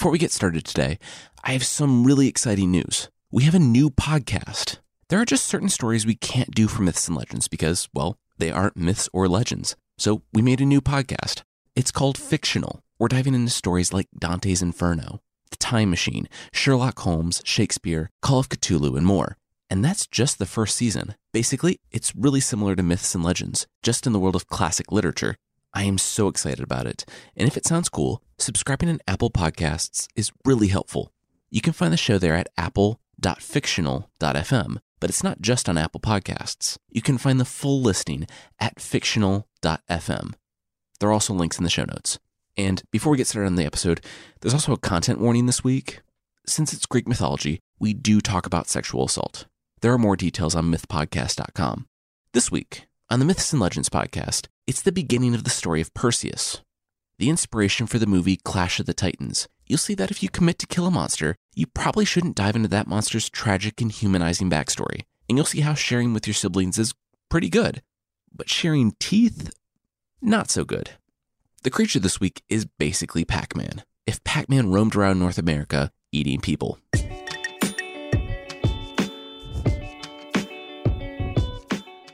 Before we get started today, I have some really exciting news. We have a new podcast. There are just certain stories we can't do for myths and legends because, well, they aren't myths or legends. So we made a new podcast. It's called Fictional. We're diving into stories like Dante's Inferno, The Time Machine, Sherlock Holmes, Shakespeare, Call of Cthulhu, and more. And that's just the first season. Basically, it's really similar to myths and legends, just in the world of classic literature. I am so excited about it. And if it sounds cool, subscribing in Apple Podcasts is really helpful. You can find the show there at apple.fictional.fm, but it's not just on Apple Podcasts. You can find the full listing at fictional.fm. There are also links in the show notes. And before we get started on the episode, there's also a content warning this week. Since it's Greek mythology, we do talk about sexual assault. There are more details on mythpodcast.com. This week, on the Myths and Legends podcast, it's the beginning of the story of Perseus, the inspiration for the movie Clash of the Titans. You'll see that if you commit to kill a monster, you probably shouldn't dive into that monster's tragic and humanizing backstory. And you'll see how sharing with your siblings is pretty good. But sharing teeth, not so good. The creature this week is basically Pac Man. If Pac Man roamed around North America eating people.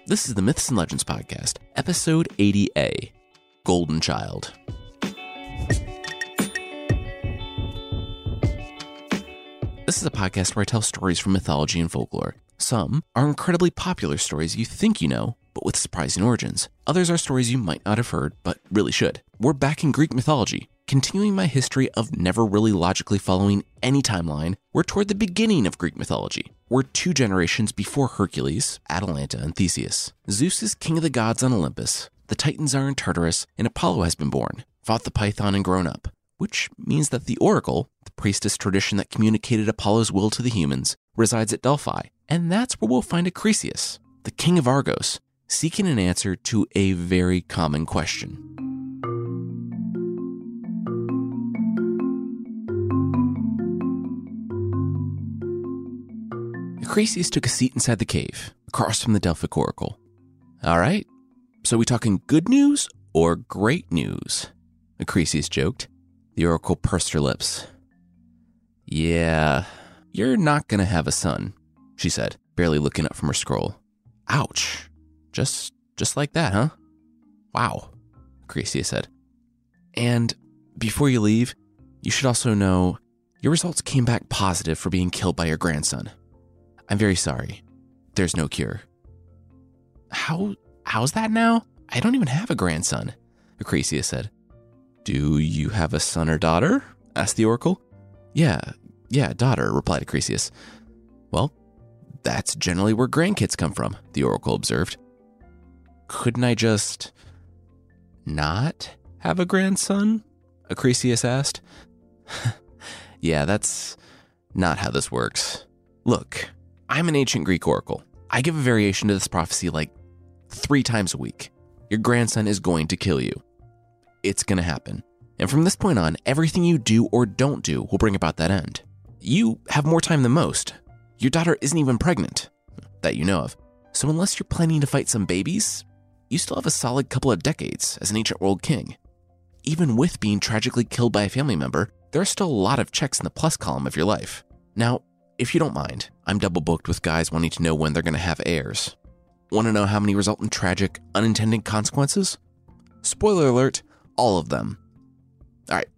This is the Myths and Legends Podcast, episode 80A Golden Child. This is a podcast where I tell stories from mythology and folklore. Some are incredibly popular stories you think you know, but with surprising origins. Others are stories you might not have heard, but really should. We're back in Greek mythology, continuing my history of never really logically following any timeline. We're toward the beginning of Greek mythology. We're two generations before Hercules, Atalanta, and Theseus. Zeus is king of the gods on Olympus. The Titans are in Tartarus, and Apollo has been born, fought the Python, and grown up. Which means that the Oracle, the priestess tradition that communicated Apollo's will to the humans, resides at Delphi. And that's where we'll find Acrisius, the king of Argos, seeking an answer to a very common question. Acrisius took a seat inside the cave, across from the Delphic Oracle. All right, so we talking good news or great news? Acrisius joked. The Oracle pursed her lips. Yeah, you're not gonna have a son, she said, barely looking up from her scroll. Ouch. Just just like that, huh? Wow, Acrisius said. And before you leave, you should also know your results came back positive for being killed by your grandson. I'm very sorry. There's no cure. How how's that now? I don't even have a grandson, Acrisius said. Do you have a son or daughter? asked the oracle. Yeah, yeah, daughter, replied Acrisius. Well, that's generally where grandkids come from, the oracle observed. Couldn't I just not have a grandson? Acrisius asked. yeah, that's not how this works. Look, I'm an ancient Greek oracle. I give a variation to this prophecy like three times a week. Your grandson is going to kill you. It's going to happen. And from this point on, everything you do or don't do will bring about that end. You have more time than most. Your daughter isn't even pregnant, that you know of. So, unless you're planning to fight some babies, you still have a solid couple of decades as an ancient world king. Even with being tragically killed by a family member, there are still a lot of checks in the plus column of your life. Now, if you don't mind, I'm double booked with guys wanting to know when they're going to have heirs. Want to know how many result in tragic, unintended consequences? Spoiler alert, all of them. All right,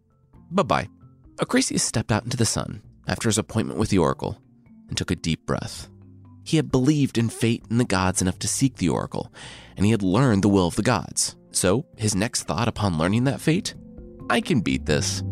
bye bye. Acrisius stepped out into the sun after his appointment with the oracle and took a deep breath. He had believed in fate and the gods enough to seek the oracle, and he had learned the will of the gods. So, his next thought upon learning that fate? I can beat this.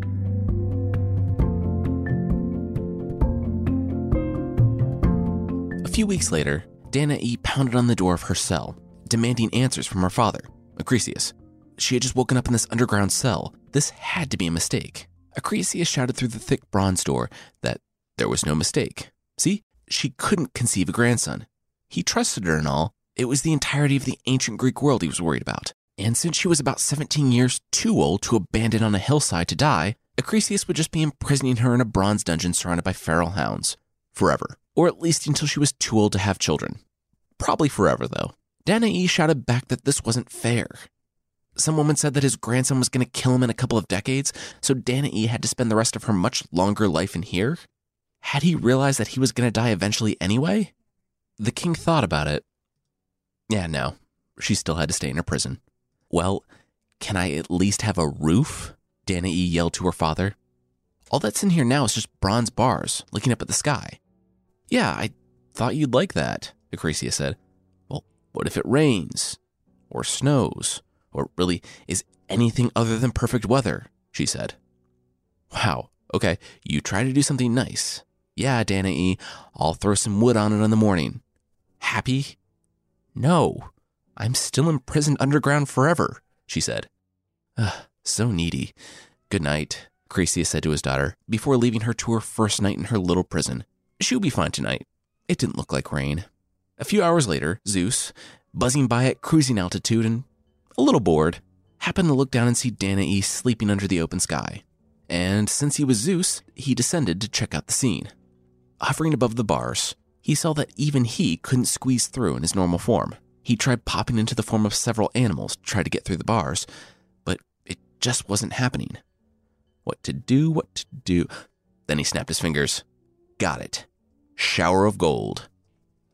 Few weeks later, Danae pounded on the door of her cell, demanding answers from her father, Acrisius. She had just woken up in this underground cell. This had to be a mistake. Acrisius shouted through the thick bronze door that there was no mistake. See, she couldn't conceive a grandson. He trusted her and all. It was the entirety of the ancient Greek world he was worried about. And since she was about 17 years too old to abandon on a hillside to die, Acrisius would just be imprisoning her in a bronze dungeon surrounded by feral hounds. Forever. Or at least until she was too old to have children. Probably forever, though. Danae shouted back that this wasn't fair. Some woman said that his grandson was going to kill him in a couple of decades, so Danae had to spend the rest of her much longer life in here? Had he realized that he was going to die eventually anyway? The king thought about it. Yeah, no. She still had to stay in her prison. Well, can I at least have a roof? Danae yelled to her father. All that's in here now is just bronze bars looking up at the sky. Yeah, I thought you'd like that, Acrisius said. Well, what if it rains? Or snows? Or really is anything other than perfect weather? She said. Wow, okay, you try to do something nice. Yeah, Danae, I'll throw some wood on it in the morning. Happy? No, I'm still imprisoned underground forever, she said. Ugh, so needy. Good night, Acrisius said to his daughter before leaving her to her first night in her little prison. She'll be fine tonight. It didn't look like rain. A few hours later, Zeus, buzzing by at cruising altitude and a little bored, happened to look down and see Danae sleeping under the open sky. And since he was Zeus, he descended to check out the scene. Hovering above the bars, he saw that even he couldn't squeeze through in his normal form. He tried popping into the form of several animals to try to get through the bars, but it just wasn't happening. What to do, what to do. Then he snapped his fingers. Got it. Shower of gold.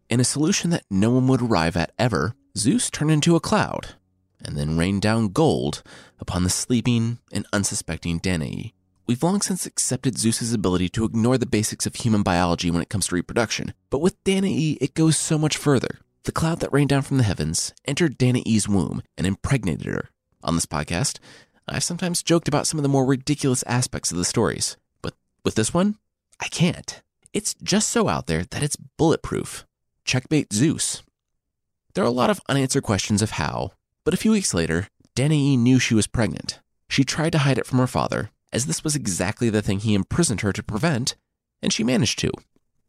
In a solution that no one would arrive at ever, Zeus turned into a cloud and then rained down gold upon the sleeping and unsuspecting Danae. We've long since accepted Zeus's ability to ignore the basics of human biology when it comes to reproduction, but with Danae, it goes so much further. The cloud that rained down from the heavens entered Danae's womb and impregnated her. On this podcast, I've sometimes joked about some of the more ridiculous aspects of the stories, but with this one, I can't. It's just so out there that it's bulletproof. Checkmate Zeus. There are a lot of unanswered questions of how, but a few weeks later, Danae knew she was pregnant. She tried to hide it from her father, as this was exactly the thing he imprisoned her to prevent, and she managed to,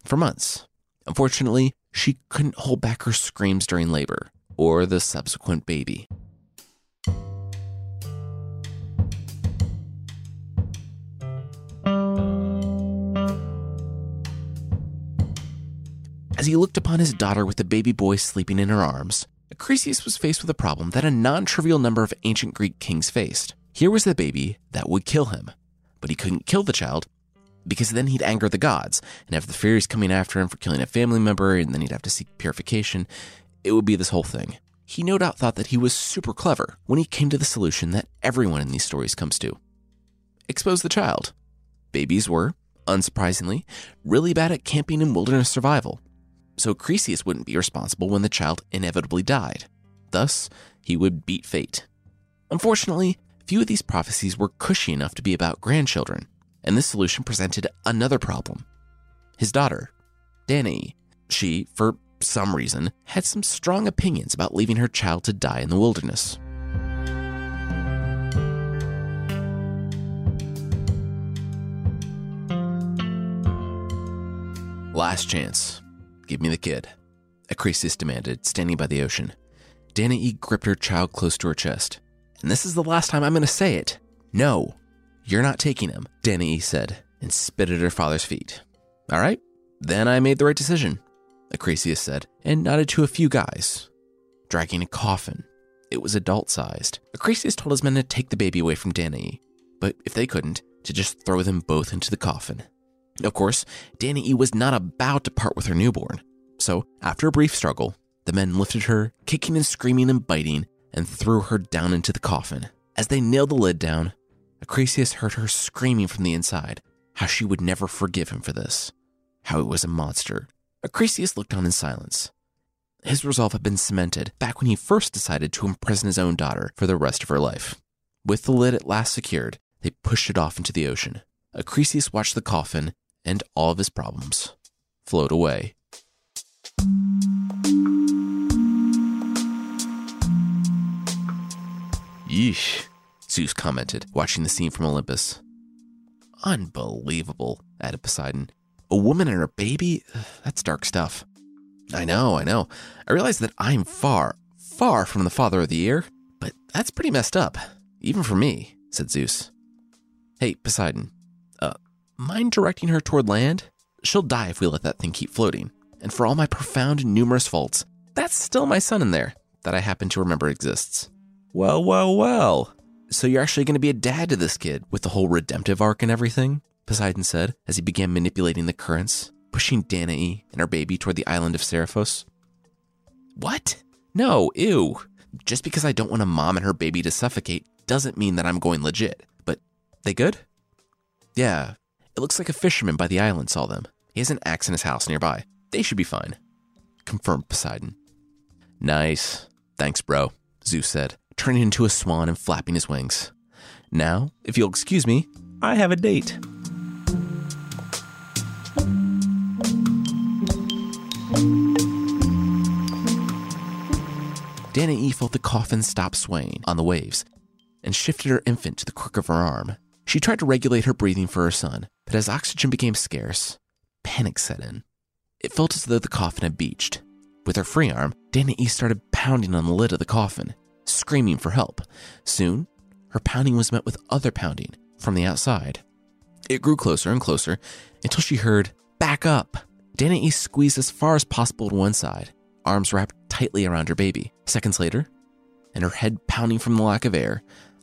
for months. Unfortunately, she couldn't hold back her screams during labor or the subsequent baby. As he looked upon his daughter with the baby boy sleeping in her arms, Acrisius was faced with a problem that a non trivial number of ancient Greek kings faced. Here was the baby that would kill him, but he couldn't kill the child because then he'd anger the gods and have the Furies coming after him for killing a family member, and then he'd have to seek purification. It would be this whole thing. He no doubt thought that he was super clever when he came to the solution that everyone in these stories comes to expose the child. Babies were, unsurprisingly, really bad at camping and wilderness survival, so Acrisius wouldn't be responsible when the child inevitably died. Thus, he would beat fate. Unfortunately, few of these prophecies were cushy enough to be about grandchildren, and this solution presented another problem. His daughter, Danae, she, for some reason, had some strong opinions about leaving her child to die in the wilderness. Last chance. Give me the kid. Acrisius demanded, standing by the ocean. Danae gripped her child close to her chest. And this is the last time I'm going to say it. No, you're not taking him, Danae said, and spit at her father's feet. All right, then I made the right decision, Acrisius said, and nodded to a few guys. Dragging a coffin. It was adult sized. Acrisius told his men to take the baby away from Danae, but if they couldn't, to just throw them both into the coffin. Of course, Danae was not about to part with her newborn, so after a brief struggle, the men lifted her, kicking and screaming and biting, and threw her down into the coffin. As they nailed the lid down, Acrisius heard her screaming from the inside how she would never forgive him for this, how it was a monster. Acrisius looked on in silence. His resolve had been cemented back when he first decided to imprison his own daughter for the rest of her life. With the lid at last secured, they pushed it off into the ocean. Acrisius watched the coffin and all of his problems float away. Yeesh. Zeus commented, watching the scene from Olympus. Unbelievable, added Poseidon. A woman and her baby? That's dark stuff. I know, I know. I realize that I'm far, far from the father of the year, but that's pretty messed up, even for me, said Zeus. Hey, Poseidon, mind directing her toward land? She'll die if we let that thing keep floating. And for all my profound, numerous faults, that's still my son in there that I happen to remember exists. Well, well, well. So you're actually going to be a dad to this kid with the whole redemptive arc and everything? Poseidon said as he began manipulating the currents, pushing Danae and her baby toward the island of Seriphos. What? No, ew. Just because I don't want a mom and her baby to suffocate doesn't mean that I'm going legit. But they good? Yeah. It looks like a fisherman by the island saw them. He has an axe in his house nearby. They should be fine. Confirmed Poseidon. Nice. Thanks, bro, Zeus said, turning into a swan and flapping his wings. Now, if you'll excuse me, I have a date. Danae felt the coffin stop swaying on the waves and shifted her infant to the crook of her arm. She tried to regulate her breathing for her son, but as oxygen became scarce, panic set in. It felt as though the coffin had beached. With her free arm, Danae started pounding on the lid of the coffin, screaming for help. Soon, her pounding was met with other pounding from the outside. It grew closer and closer until she heard, Back up! Danae squeezed as far as possible to one side, arms wrapped tightly around her baby. Seconds later, and her head pounding from the lack of air,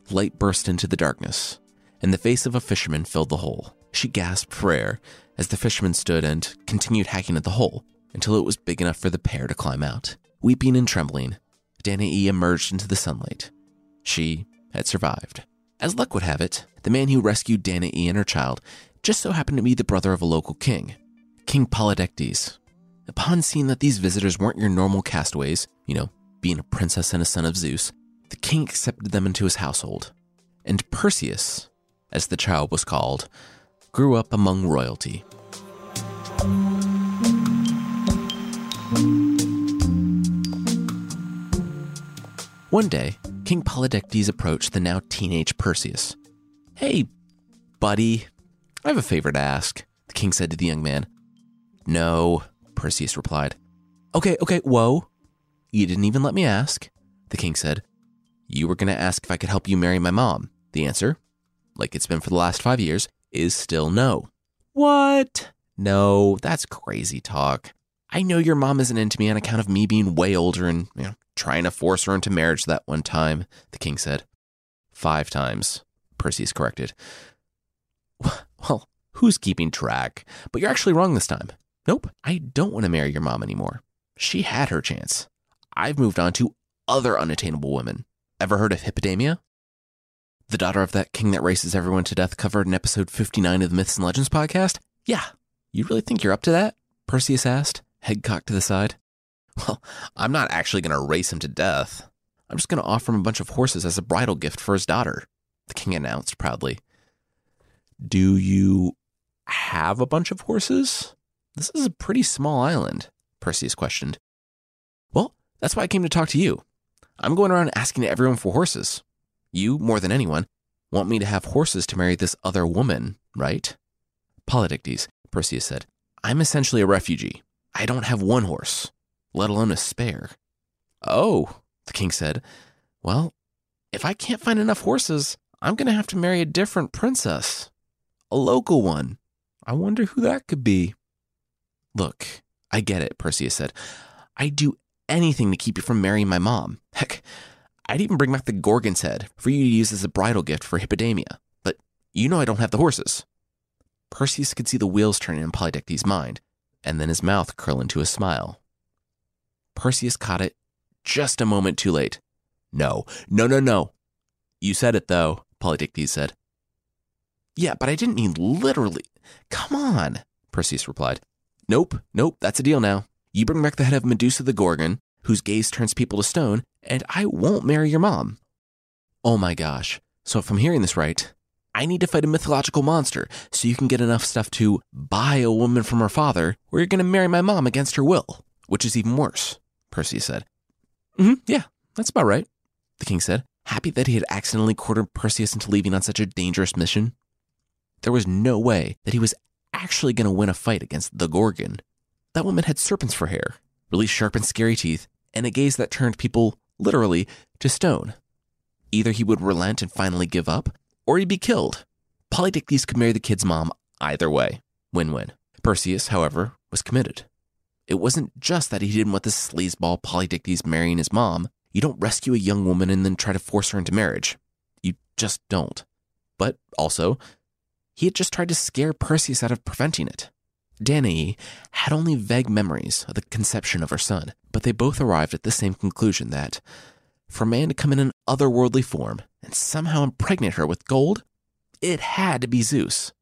light burst into the darkness, and the face of a fisherman filled the hole. She gasped air as the fisherman stood and continued hacking at the hole until it was big enough for the pair to climb out. Weeping and trembling, Danae emerged into the sunlight. She had survived. As luck would have it, the man who rescued Danae and her child just so happened to be the brother of a local king, King Polydectes. Upon seeing that these visitors weren't your normal castaways, you know, being a princess and a son of Zeus, the king accepted them into his household. And Perseus, as the child was called, grew up among royalty. One day, King Polydectes approached the now teenage Perseus. Hey, buddy, I have a favor to ask, the king said to the young man. No, Perseus replied. Okay, okay, whoa. You didn't even let me ask, the king said. You were going to ask if I could help you marry my mom. The answer, like it's been for the last five years, is still no. What? No, that's crazy talk. I know your mom isn't into me on account of me being way older and you know, trying to force her into marriage that one time, the king said. Five times, Perseus corrected. Well, who's keeping track? But you're actually wrong this time. Nope, I don't want to marry your mom anymore. She had her chance. I've moved on to other unattainable women. Ever heard of Hippodamia? The daughter of that king that races everyone to death covered in episode 59 of the Myths and Legends podcast? Yeah. You really think you're up to that? Perseus asked, head cocked to the side. Well, I'm not actually going to race him to death. I'm just going to offer him a bunch of horses as a bridal gift for his daughter, the king announced proudly. Do you have a bunch of horses? This is a pretty small island, Perseus questioned. Well, that's why I came to talk to you. I'm going around asking everyone for horses. You, more than anyone, want me to have horses to marry this other woman, right? Polydectes, Perseus said, I'm essentially a refugee. I don't have one horse, let alone a spare. Oh, the king said, well, if I can't find enough horses, I'm going to have to marry a different princess. A local one. I wonder who that could be. Look, I get it, Perseus said. I'd do anything to keep you from marrying my mom. Heck, I'd even bring back the Gorgon's head for you to use as a bridal gift for Hippodamia. But you know I don't have the horses. Perseus could see the wheels turning in Polydectes' mind, and then his mouth curl into a smile. Perseus caught it just a moment too late. No, no, no, no. You said it, though, Polydectes said. Yeah, but I didn't mean literally. Come on, Perseus replied. Nope, nope, that's a deal now. You bring back the head of Medusa the Gorgon, whose gaze turns people to stone, and I won't marry your mom. Oh my gosh. So if I'm hearing this right, I need to fight a mythological monster so you can get enough stuff to buy a woman from her father, or you're going to marry my mom against her will, which is even worse, Perseus said. Mm-hmm, yeah, that's about right, the king said, happy that he had accidentally cornered Perseus into leaving on such a dangerous mission. There was no way that he was actually going to win a fight against the Gorgon. That woman had serpents for hair, really sharp and scary teeth, and a gaze that turned people, literally, to stone. Either he would relent and finally give up, or he'd be killed. Polydectes could marry the kid's mom either way. Win win. Perseus, however, was committed. It wasn't just that he didn't want this sleazeball Polydectes marrying his mom, You don't rescue a young woman and then try to force her into marriage. You just don't. But also, he had just tried to scare Perseus out of preventing it. Danae had only vague memories of the conception of her son, but they both arrived at the same conclusion that for a man to come in an otherworldly form and somehow impregnate her with gold, it had to be Zeus.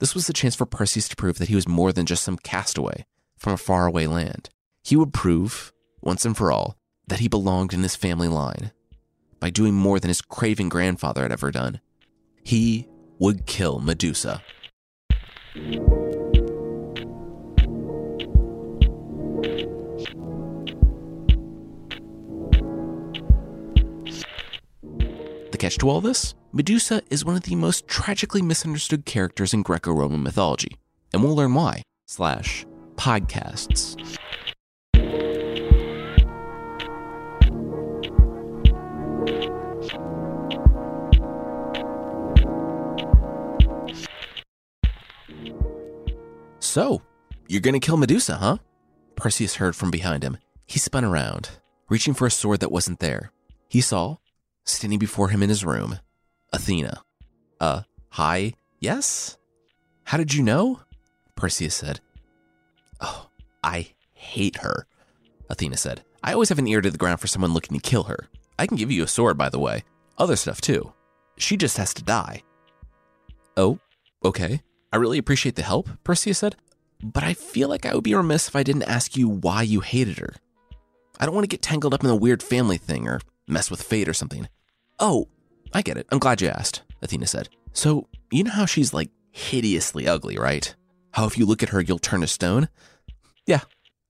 This was the chance for Perseus to prove that he was more than just some castaway from a faraway land. He would prove, once and for all, that he belonged in his family line by doing more than his craving grandfather had ever done. He would kill Medusa. Catch to all this? Medusa is one of the most tragically misunderstood characters in Greco Roman mythology, and we'll learn why. Slash podcasts. So, you're gonna kill Medusa, huh? Perseus heard from behind him. He spun around, reaching for a sword that wasn't there. He saw, standing before him in his room, Athena. Uh, hi, yes? How did you know? Perseus said. Oh, I hate her, Athena said. I always have an ear to the ground for someone looking to kill her. I can give you a sword, by the way. Other stuff, too. She just has to die. Oh, okay. I really appreciate the help, Perseus said, but I feel like I would be remiss if I didn't ask you why you hated her. I don't want to get tangled up in a weird family thing or mess with fate or something. Oh, I get it. I'm glad you asked, Athena said. So, you know how she's like hideously ugly, right? How if you look at her, you'll turn to stone? Yeah,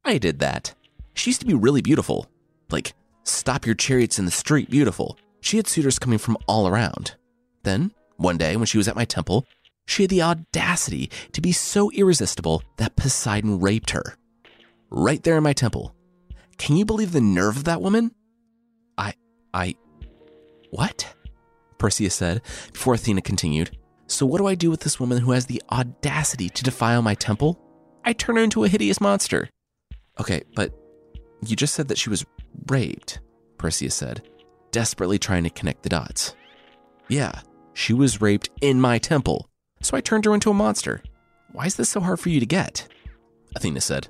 I did that. She used to be really beautiful. Like, stop your chariots in the street beautiful. She had suitors coming from all around. Then, one day when she was at my temple, she had the audacity to be so irresistible that Poseidon raped her. Right there in my temple. Can you believe the nerve of that woman? I. I. What? Perseus said before Athena continued. So, what do I do with this woman who has the audacity to defile my temple? I turn her into a hideous monster. Okay, but you just said that she was raped, Perseus said, desperately trying to connect the dots. Yeah, she was raped in my temple so I turned her into a monster. Why is this so hard for you to get? Athena said,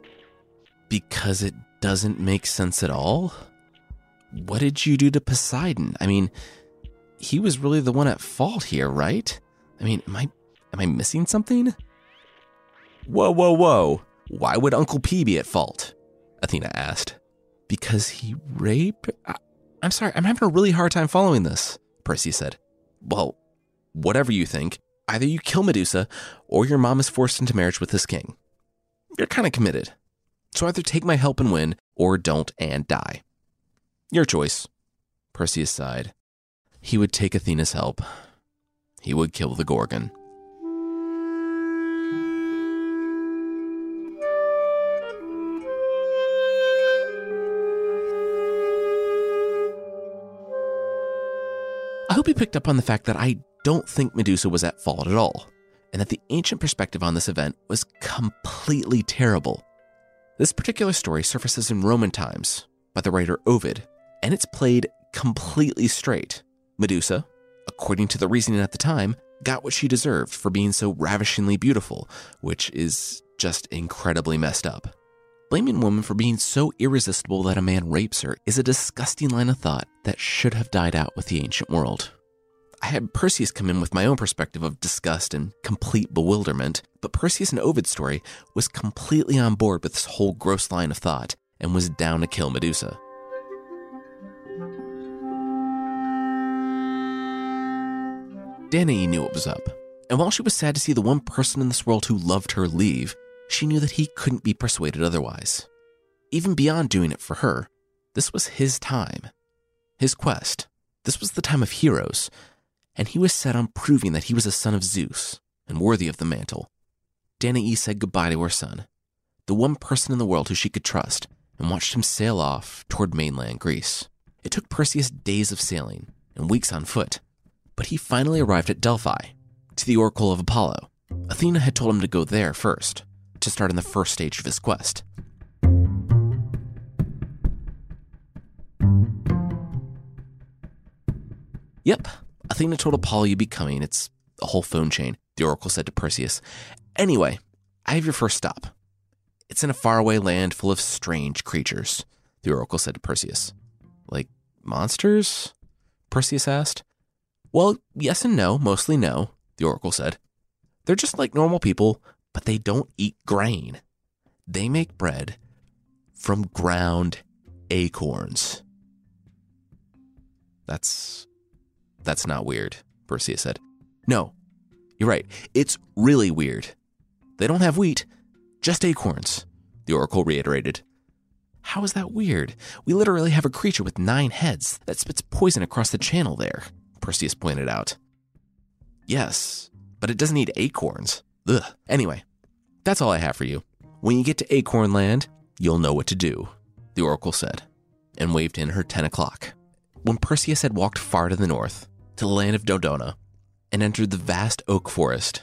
Because it doesn't make sense at all? What did you do to Poseidon? I mean, he was really the one at fault here, right? I mean, am I am I missing something? Whoa, whoa, whoa. Why would Uncle P be at fault? Athena asked. Because he raped? I, I'm sorry, I'm having a really hard time following this, Percy said. Well, whatever you think, Either you kill Medusa, or your mom is forced into marriage with this king. You're kind of committed. So either take my help and win, or don't and die. Your choice. Perseus sighed. He would take Athena's help. He would kill the Gorgon. I hope you picked up on the fact that I don't think Medusa was at fault at all, and that the ancient perspective on this event was completely terrible. This particular story surfaces in Roman times by the writer Ovid, and it's played completely straight. Medusa, according to the reasoning at the time, got what she deserved for being so ravishingly beautiful, which is just incredibly messed up. Blaming women for being so irresistible that a man rapes her is a disgusting line of thought that should have died out with the ancient world. I had Perseus come in with my own perspective of disgust and complete bewilderment, but Perseus in Ovid's story was completely on board with this whole gross line of thought and was down to kill Medusa. Danae knew what was up, and while she was sad to see the one person in this world who loved her leave, she knew that he couldn't be persuaded otherwise. Even beyond doing it for her, this was his time, his quest. This was the time of heroes, and he was set on proving that he was a son of Zeus and worthy of the mantle. Danae said goodbye to her son, the one person in the world who she could trust, and watched him sail off toward mainland Greece. It took Perseus days of sailing and weeks on foot, but he finally arrived at Delphi, to the Oracle of Apollo. Athena had told him to go there first, to start on the first stage of his quest. Yep, Athena told Apollo you'd be coming. It's a whole phone chain, the oracle said to Perseus. Anyway, I have your first stop. It's in a faraway land full of strange creatures, the oracle said to Perseus. Like monsters? Perseus asked. Well, yes and no, mostly no, the oracle said. They're just like normal people, but they don't eat grain. They make bread from ground acorns. That's that's not weird, Perseus said. No, you're right. It's really weird. They don't have wheat, just acorns, the oracle reiterated. How is that weird? We literally have a creature with nine heads that spits poison across the channel there, Perseus pointed out. Yes, but it doesn't eat acorns. Ugh. Anyway, that's all I have for you. When you get to Acorn Land, you'll know what to do, the oracle said, and waved in her 10 o'clock. When Perseus had walked far to the north, to the land of Dodona, and entered the vast oak forest,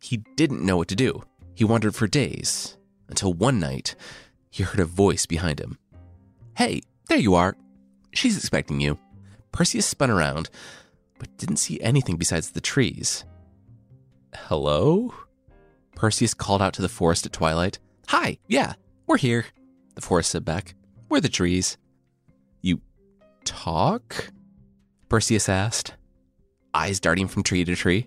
he didn't know what to do. He wandered for days, until one night, he heard a voice behind him. Hey, there you are. She's expecting you. Perseus spun around, but didn't see anything besides the trees. Hello? Perseus called out to the forest at twilight. Hi, yeah, we're here, the forest said back. We're the trees. You talk? Perseus asked, eyes darting from tree to tree.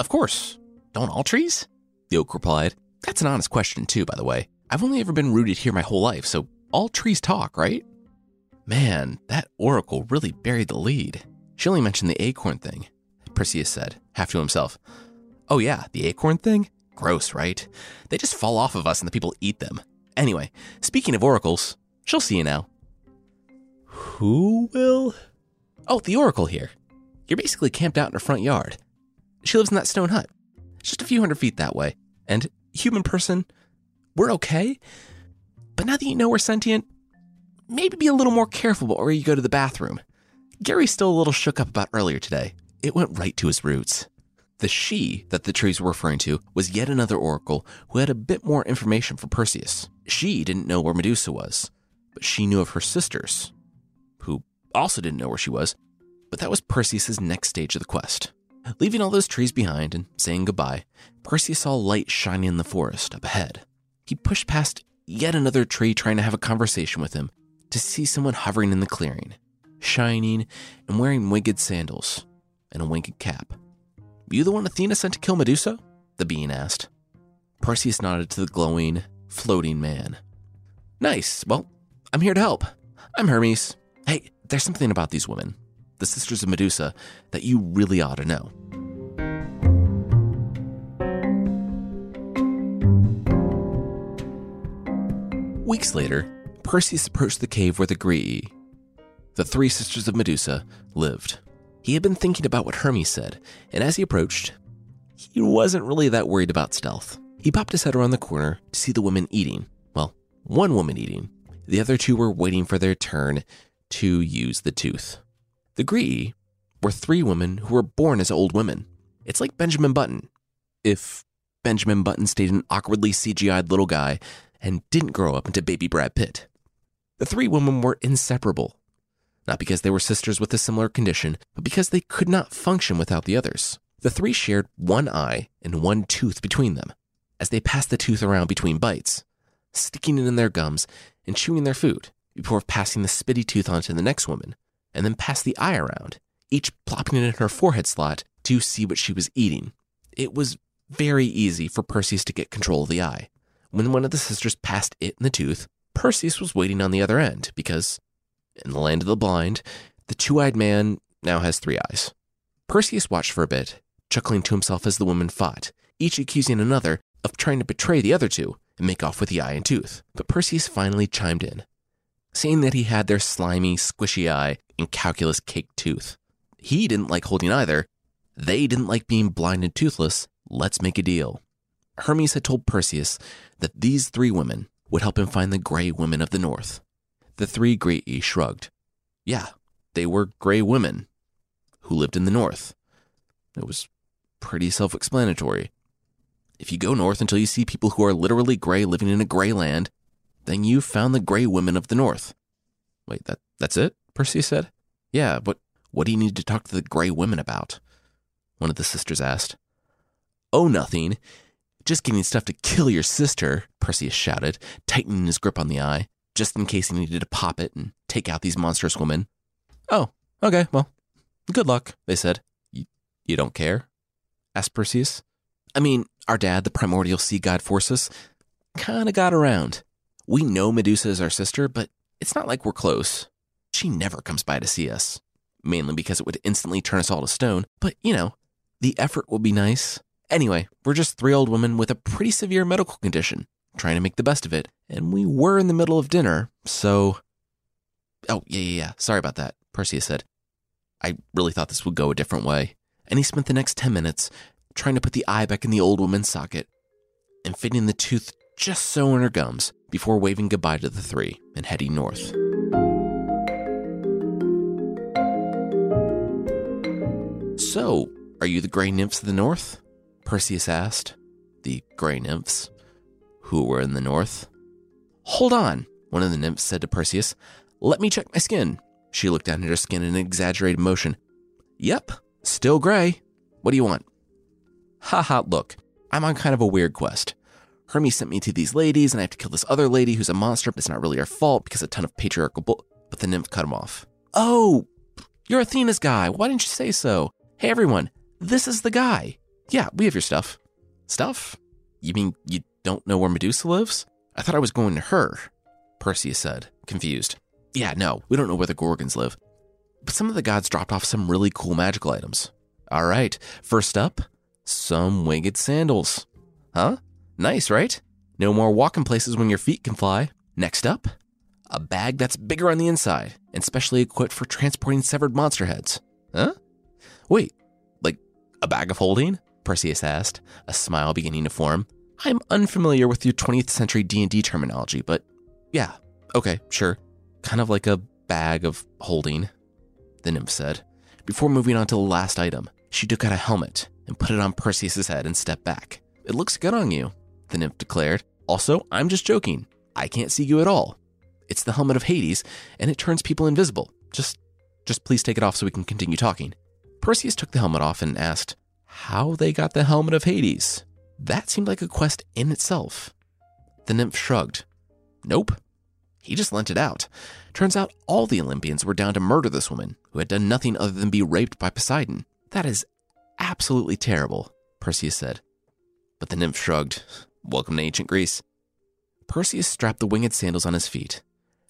Of course. Don't all trees? The oak replied. That's an honest question, too, by the way. I've only ever been rooted here my whole life, so all trees talk, right? Man, that oracle really buried the lead. She only mentioned the acorn thing, Perseus said, half to himself. Oh, yeah, the acorn thing? Gross, right? They just fall off of us and the people eat them. Anyway, speaking of oracles, she'll see you now. Who will? Oh, the oracle here. You're basically camped out in her front yard. She lives in that stone hut, just a few hundred feet that way. And, human person, we're okay. But now that you know we're sentient, maybe be a little more careful before you go to the bathroom. Gary's still a little shook up about earlier today. It went right to his roots. The she that the trees were referring to was yet another oracle who had a bit more information for Perseus. She didn't know where Medusa was, but she knew of her sisters, who also didn't know where she was, but that was Perseus's next stage of the quest. Leaving all those trees behind and saying goodbye, Perseus saw light shining in the forest up ahead. He pushed past yet another tree trying to have a conversation with him to see someone hovering in the clearing, shining and wearing winged sandals and a winged cap. You the one Athena sent to kill Medusa? The being asked. Perseus nodded to the glowing, floating man. Nice. Well, I'm here to help. I'm Hermes. Hey, there's something about these women, the sisters of Medusa, that you really ought to know. Weeks later, Perseus approached the cave where the Graeae, the three sisters of Medusa, lived. He had been thinking about what Hermes said, and as he approached, he wasn't really that worried about stealth. He popped his head around the corner to see the women eating. Well, one woman eating. The other two were waiting for their turn to use the tooth. The Graeae were three women who were born as old women. It's like Benjamin Button, if Benjamin Button stayed an awkwardly CGI'd little guy and didn't grow up into baby Brad Pitt. The three women were inseparable not because they were sisters with a similar condition, but because they could not function without the others. The three shared one eye and one tooth between them. As they passed the tooth around between bites, sticking it in their gums and chewing their food, before passing the spitty tooth onto the next woman, and then passed the eye around, each plopping it in her forehead slot to see what she was eating. It was very easy for Perseus to get control of the eye. When one of the sisters passed it in the tooth, Perseus was waiting on the other end because in the land of the blind, the two eyed man now has three eyes. Perseus watched for a bit, chuckling to himself as the women fought, each accusing another of trying to betray the other two and make off with the eye and tooth. But Perseus finally chimed in, saying that he had their slimy, squishy eye and calculus cake tooth. He didn't like holding either. They didn't like being blind and toothless. Let's make a deal. Hermes had told Perseus that these three women would help him find the gray women of the north. The three Graeae shrugged. Yeah, they were gray women who lived in the north. It was pretty self explanatory. If you go north until you see people who are literally gray living in a gray land, then you've found the gray women of the north. Wait, that that's it? Percy said. Yeah, but What do you need to talk to the gray women about? One of the sisters asked. Oh, nothing. Just getting stuff to kill your sister, Perseus shouted, tightening his grip on the eye, just in case he needed to pop it and take out these monstrous women. Oh, okay, well, good luck, they said. You don't care? asked Perseus. I mean, our dad, the primordial sea god Phorcys, kinda got around. We know Medusa is our sister, but it's not like we're close. She never comes by to see us, mainly because it would instantly turn us all to stone, but you know, the effort will be nice. Anyway, we're just three old women with a pretty severe medical condition, trying to make the best of it, and we were in the middle of dinner, so. Oh, yeah, yeah, yeah. Sorry about that, Perseus said. I really thought this would go a different way. And he spent the next 10 minutes trying to put the eye back in the old woman's socket and fitting the tooth just so in her gums before waving goodbye to the three and heading north. So, are you the gray nymphs of the north? Perseus asked. The gray nymphs? Who were in the north? Hold on, one of the nymphs said to Perseus. Let me check my skin. She looked down at her skin in an exaggerated motion. Yep, still gray. What do you want? Ha ha, look, I'm on kind of a weird quest. Hermes sent me to these ladies, and I have to kill this other lady who's a monster, but it's not really her fault because a ton of patriarchal bull. But the nymph cut him off. Oh, you're Athena's guy. Why didn't you say so? Hey, everyone, this is the guy. Yeah, we have your stuff. Stuff? You mean you don't know where Medusa lives? I thought I was going to her, Perseus said, confused. Yeah, no, we don't know where the Gorgons live. But some of the gods dropped off some really cool magical items. All right, first up, some winged sandals. Huh? Nice, right? No more walking places when your feet can fly. Next up, a bag that's bigger on the inside and specially equipped for transporting severed monster heads. Huh? Wait, like a bag of holding? Perseus asked, a smile beginning to form. I'm unfamiliar with your 20th century D&D terminology, but yeah, okay, sure. Kind of like a bag of holding, the nymph said. Before moving on to the last item, she took out a helmet and put it on Perseus's head and stepped back. It looks good on you, the nymph declared. Also, I'm just joking. I can't see you at all. It's the helmet of Hades, and it turns people invisible. Just just please take it off so we can continue talking. Perseus took the helmet off and asked how they got the helmet of Hades. That seemed like a quest in itself. The nymph shrugged. Nope. He just lent it out. Turns out all the Olympians were down to murder this woman, who had done nothing other than be raped by Poseidon. That is absolutely terrible, Perseus said. But the nymph shrugged. Welcome to ancient Greece. Perseus strapped the winged sandals on his feet.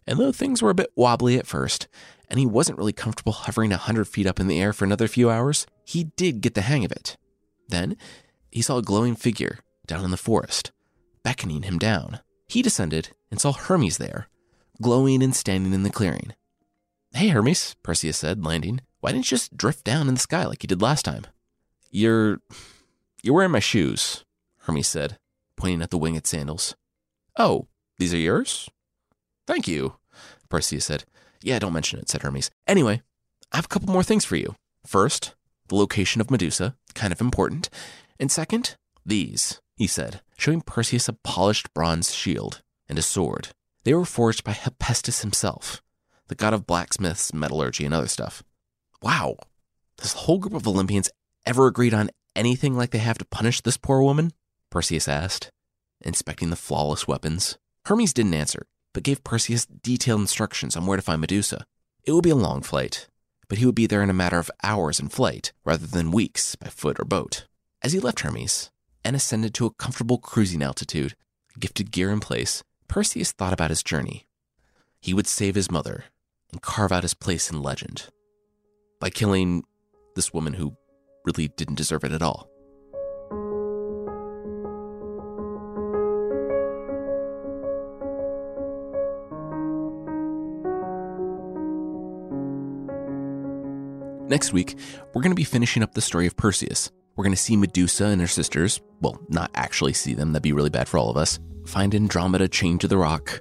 And though things were a bit wobbly at first, and he wasn't really comfortable hovering a hundred feet up in the air for another few hours, he did get the hang of it. Then he saw a glowing figure down in the forest, beckoning him down. He descended and saw Hermes there, glowing and standing in the clearing. Hey, Hermes, Perseus said, landing. Why didn't you just drift down in the sky like you did last time? You're. You're wearing my shoes, Hermes said, pointing at the winged sandals. Oh, these are yours? Thank you, Perseus said. Yeah, don't mention it, said Hermes. Anyway, I have a couple more things for you. First, the location of Medusa, kind of important. And second, these, he said, showing Perseus a polished bronze shield and a sword. They were forged by Hephaestus himself, the god of blacksmiths, metallurgy, and other stuff. Wow, this whole group of Olympians ever agreed on anything like they have to punish this poor woman? Perseus asked, inspecting the flawless weapons. Hermes didn't answer, but gave Perseus detailed instructions on where to find Medusa. It would be a long flight, but he would be there in a matter of hours in flight rather than weeks by foot or boat. As he left Hermes and ascended to a comfortable cruising altitude, gifted gear in place, Perseus thought about his journey. He would save his mother and carve out his place in legend by killing this woman who really didn't deserve it at all. Next week, we're going to be finishing up the story of Perseus. We're going to see Medusa and her sisters, well, not actually see them, that'd be really bad for all of us, find Andromeda chained to the rock,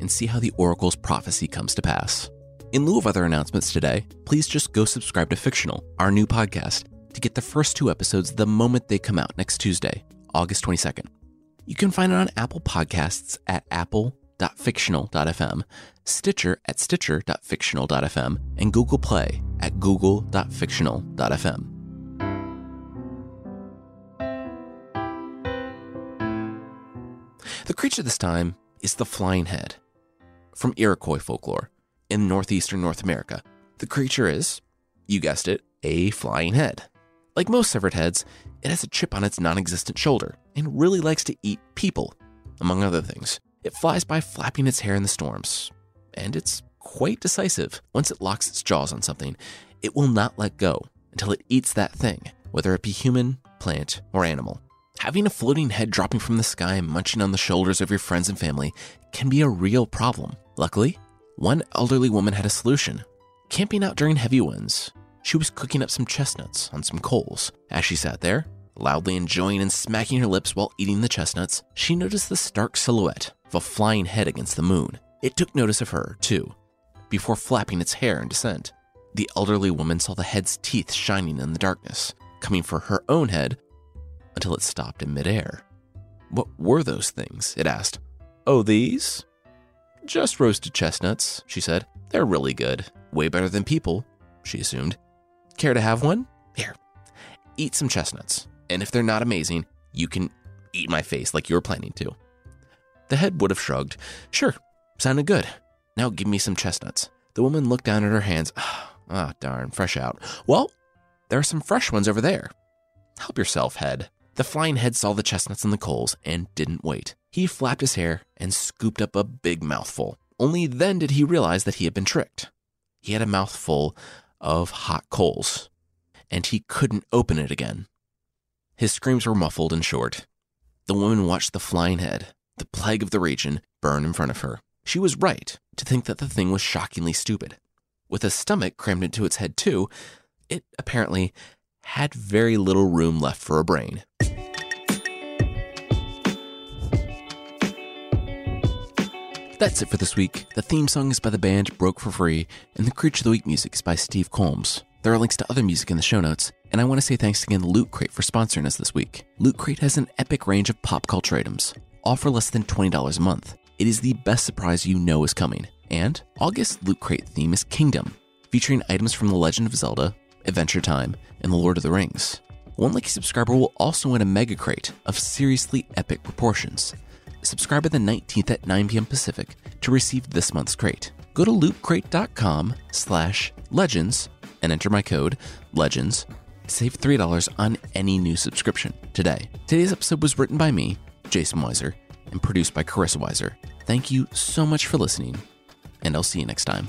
and see how the Oracle's prophecy comes to pass. In lieu of other announcements today, please just go subscribe to Fictional, our new podcast, to get the first two episodes the moment they come out next Tuesday, August 22nd. You can find it on Apple Podcasts at apple.fictional.fm, Stitcher at stitcher.fictional.fm, and Google Play at google.fictional.fm. The creature this time is the flying head. From Iroquois folklore in northeastern North America, the creature is, you guessed it, a flying head. Like most severed heads, it has a chip on its non existent shoulder and really likes to eat people, among other things. It flies by flapping its hair in the storms, and it's quite decisive. Once it locks its jaws on something, it will not let go until it eats that thing, whether it be human, plant, or animal. Having a floating head dropping from the sky and munching on the shoulders of your friends and family can be a real problem. Luckily, one elderly woman had a solution. Camping out during heavy winds, she was cooking up some chestnuts on some coals. As she sat there, loudly enjoying and smacking her lips while eating the chestnuts, she noticed the stark silhouette of a flying head against the moon. It took notice of her, too, before flapping its hair in descent. The elderly woman saw the head's teeth shining in the darkness, coming for her own head until it stopped in midair. What were those things? It asked. Oh, these? Just roasted chestnuts, she said. They're really good. Way better than people, she assumed. Care to have one? Here, eat some chestnuts. And if they're not amazing, you can eat my face like you were planning to. The head would have shrugged. Sure, sounded good. Now give me some chestnuts. The woman looked down at her hands. Ah, oh, darn, fresh out. Well, there are some fresh ones over there. Help yourself, head. The flying head saw the chestnuts and the coals and didn't wait. He flapped his hair and scooped up a big mouthful. Only then did he realize that he had been tricked. He had a mouthful of hot coals, and he couldn't open it again. His screams were muffled and short. The woman watched the flying head, the plague of the region, burn in front of her. She was right to think that the thing was shockingly stupid. With a stomach crammed into its head, too, it apparently had very little room left for a brain. That's it for this week. The theme song is by the band Broke for Free, and the Creature of the Week music is by Steve Combs. There are links to other music in the show notes, and I want to say thanks again to Loot Crate for sponsoring us this week. Loot Crate has an epic range of pop culture items, all for less than $20 a month. It is the best surprise you know is coming. And August Loot Crate theme is Kingdom, featuring items from The Legend of Zelda, Adventure Time, and The Lord of the Rings. One lucky subscriber will also win a mega crate of seriously epic proportions. Subscribe by the 19th at 9 p.m. Pacific to receive this month's crate. Go to lootcrate.com slash legends and enter my code LEGENDS. Save $3 on any new subscription today. Today's episode was written by me, Jason Weiser, and produced by Carissa Weiser. Thank you so much for listening, and I'll see you next time.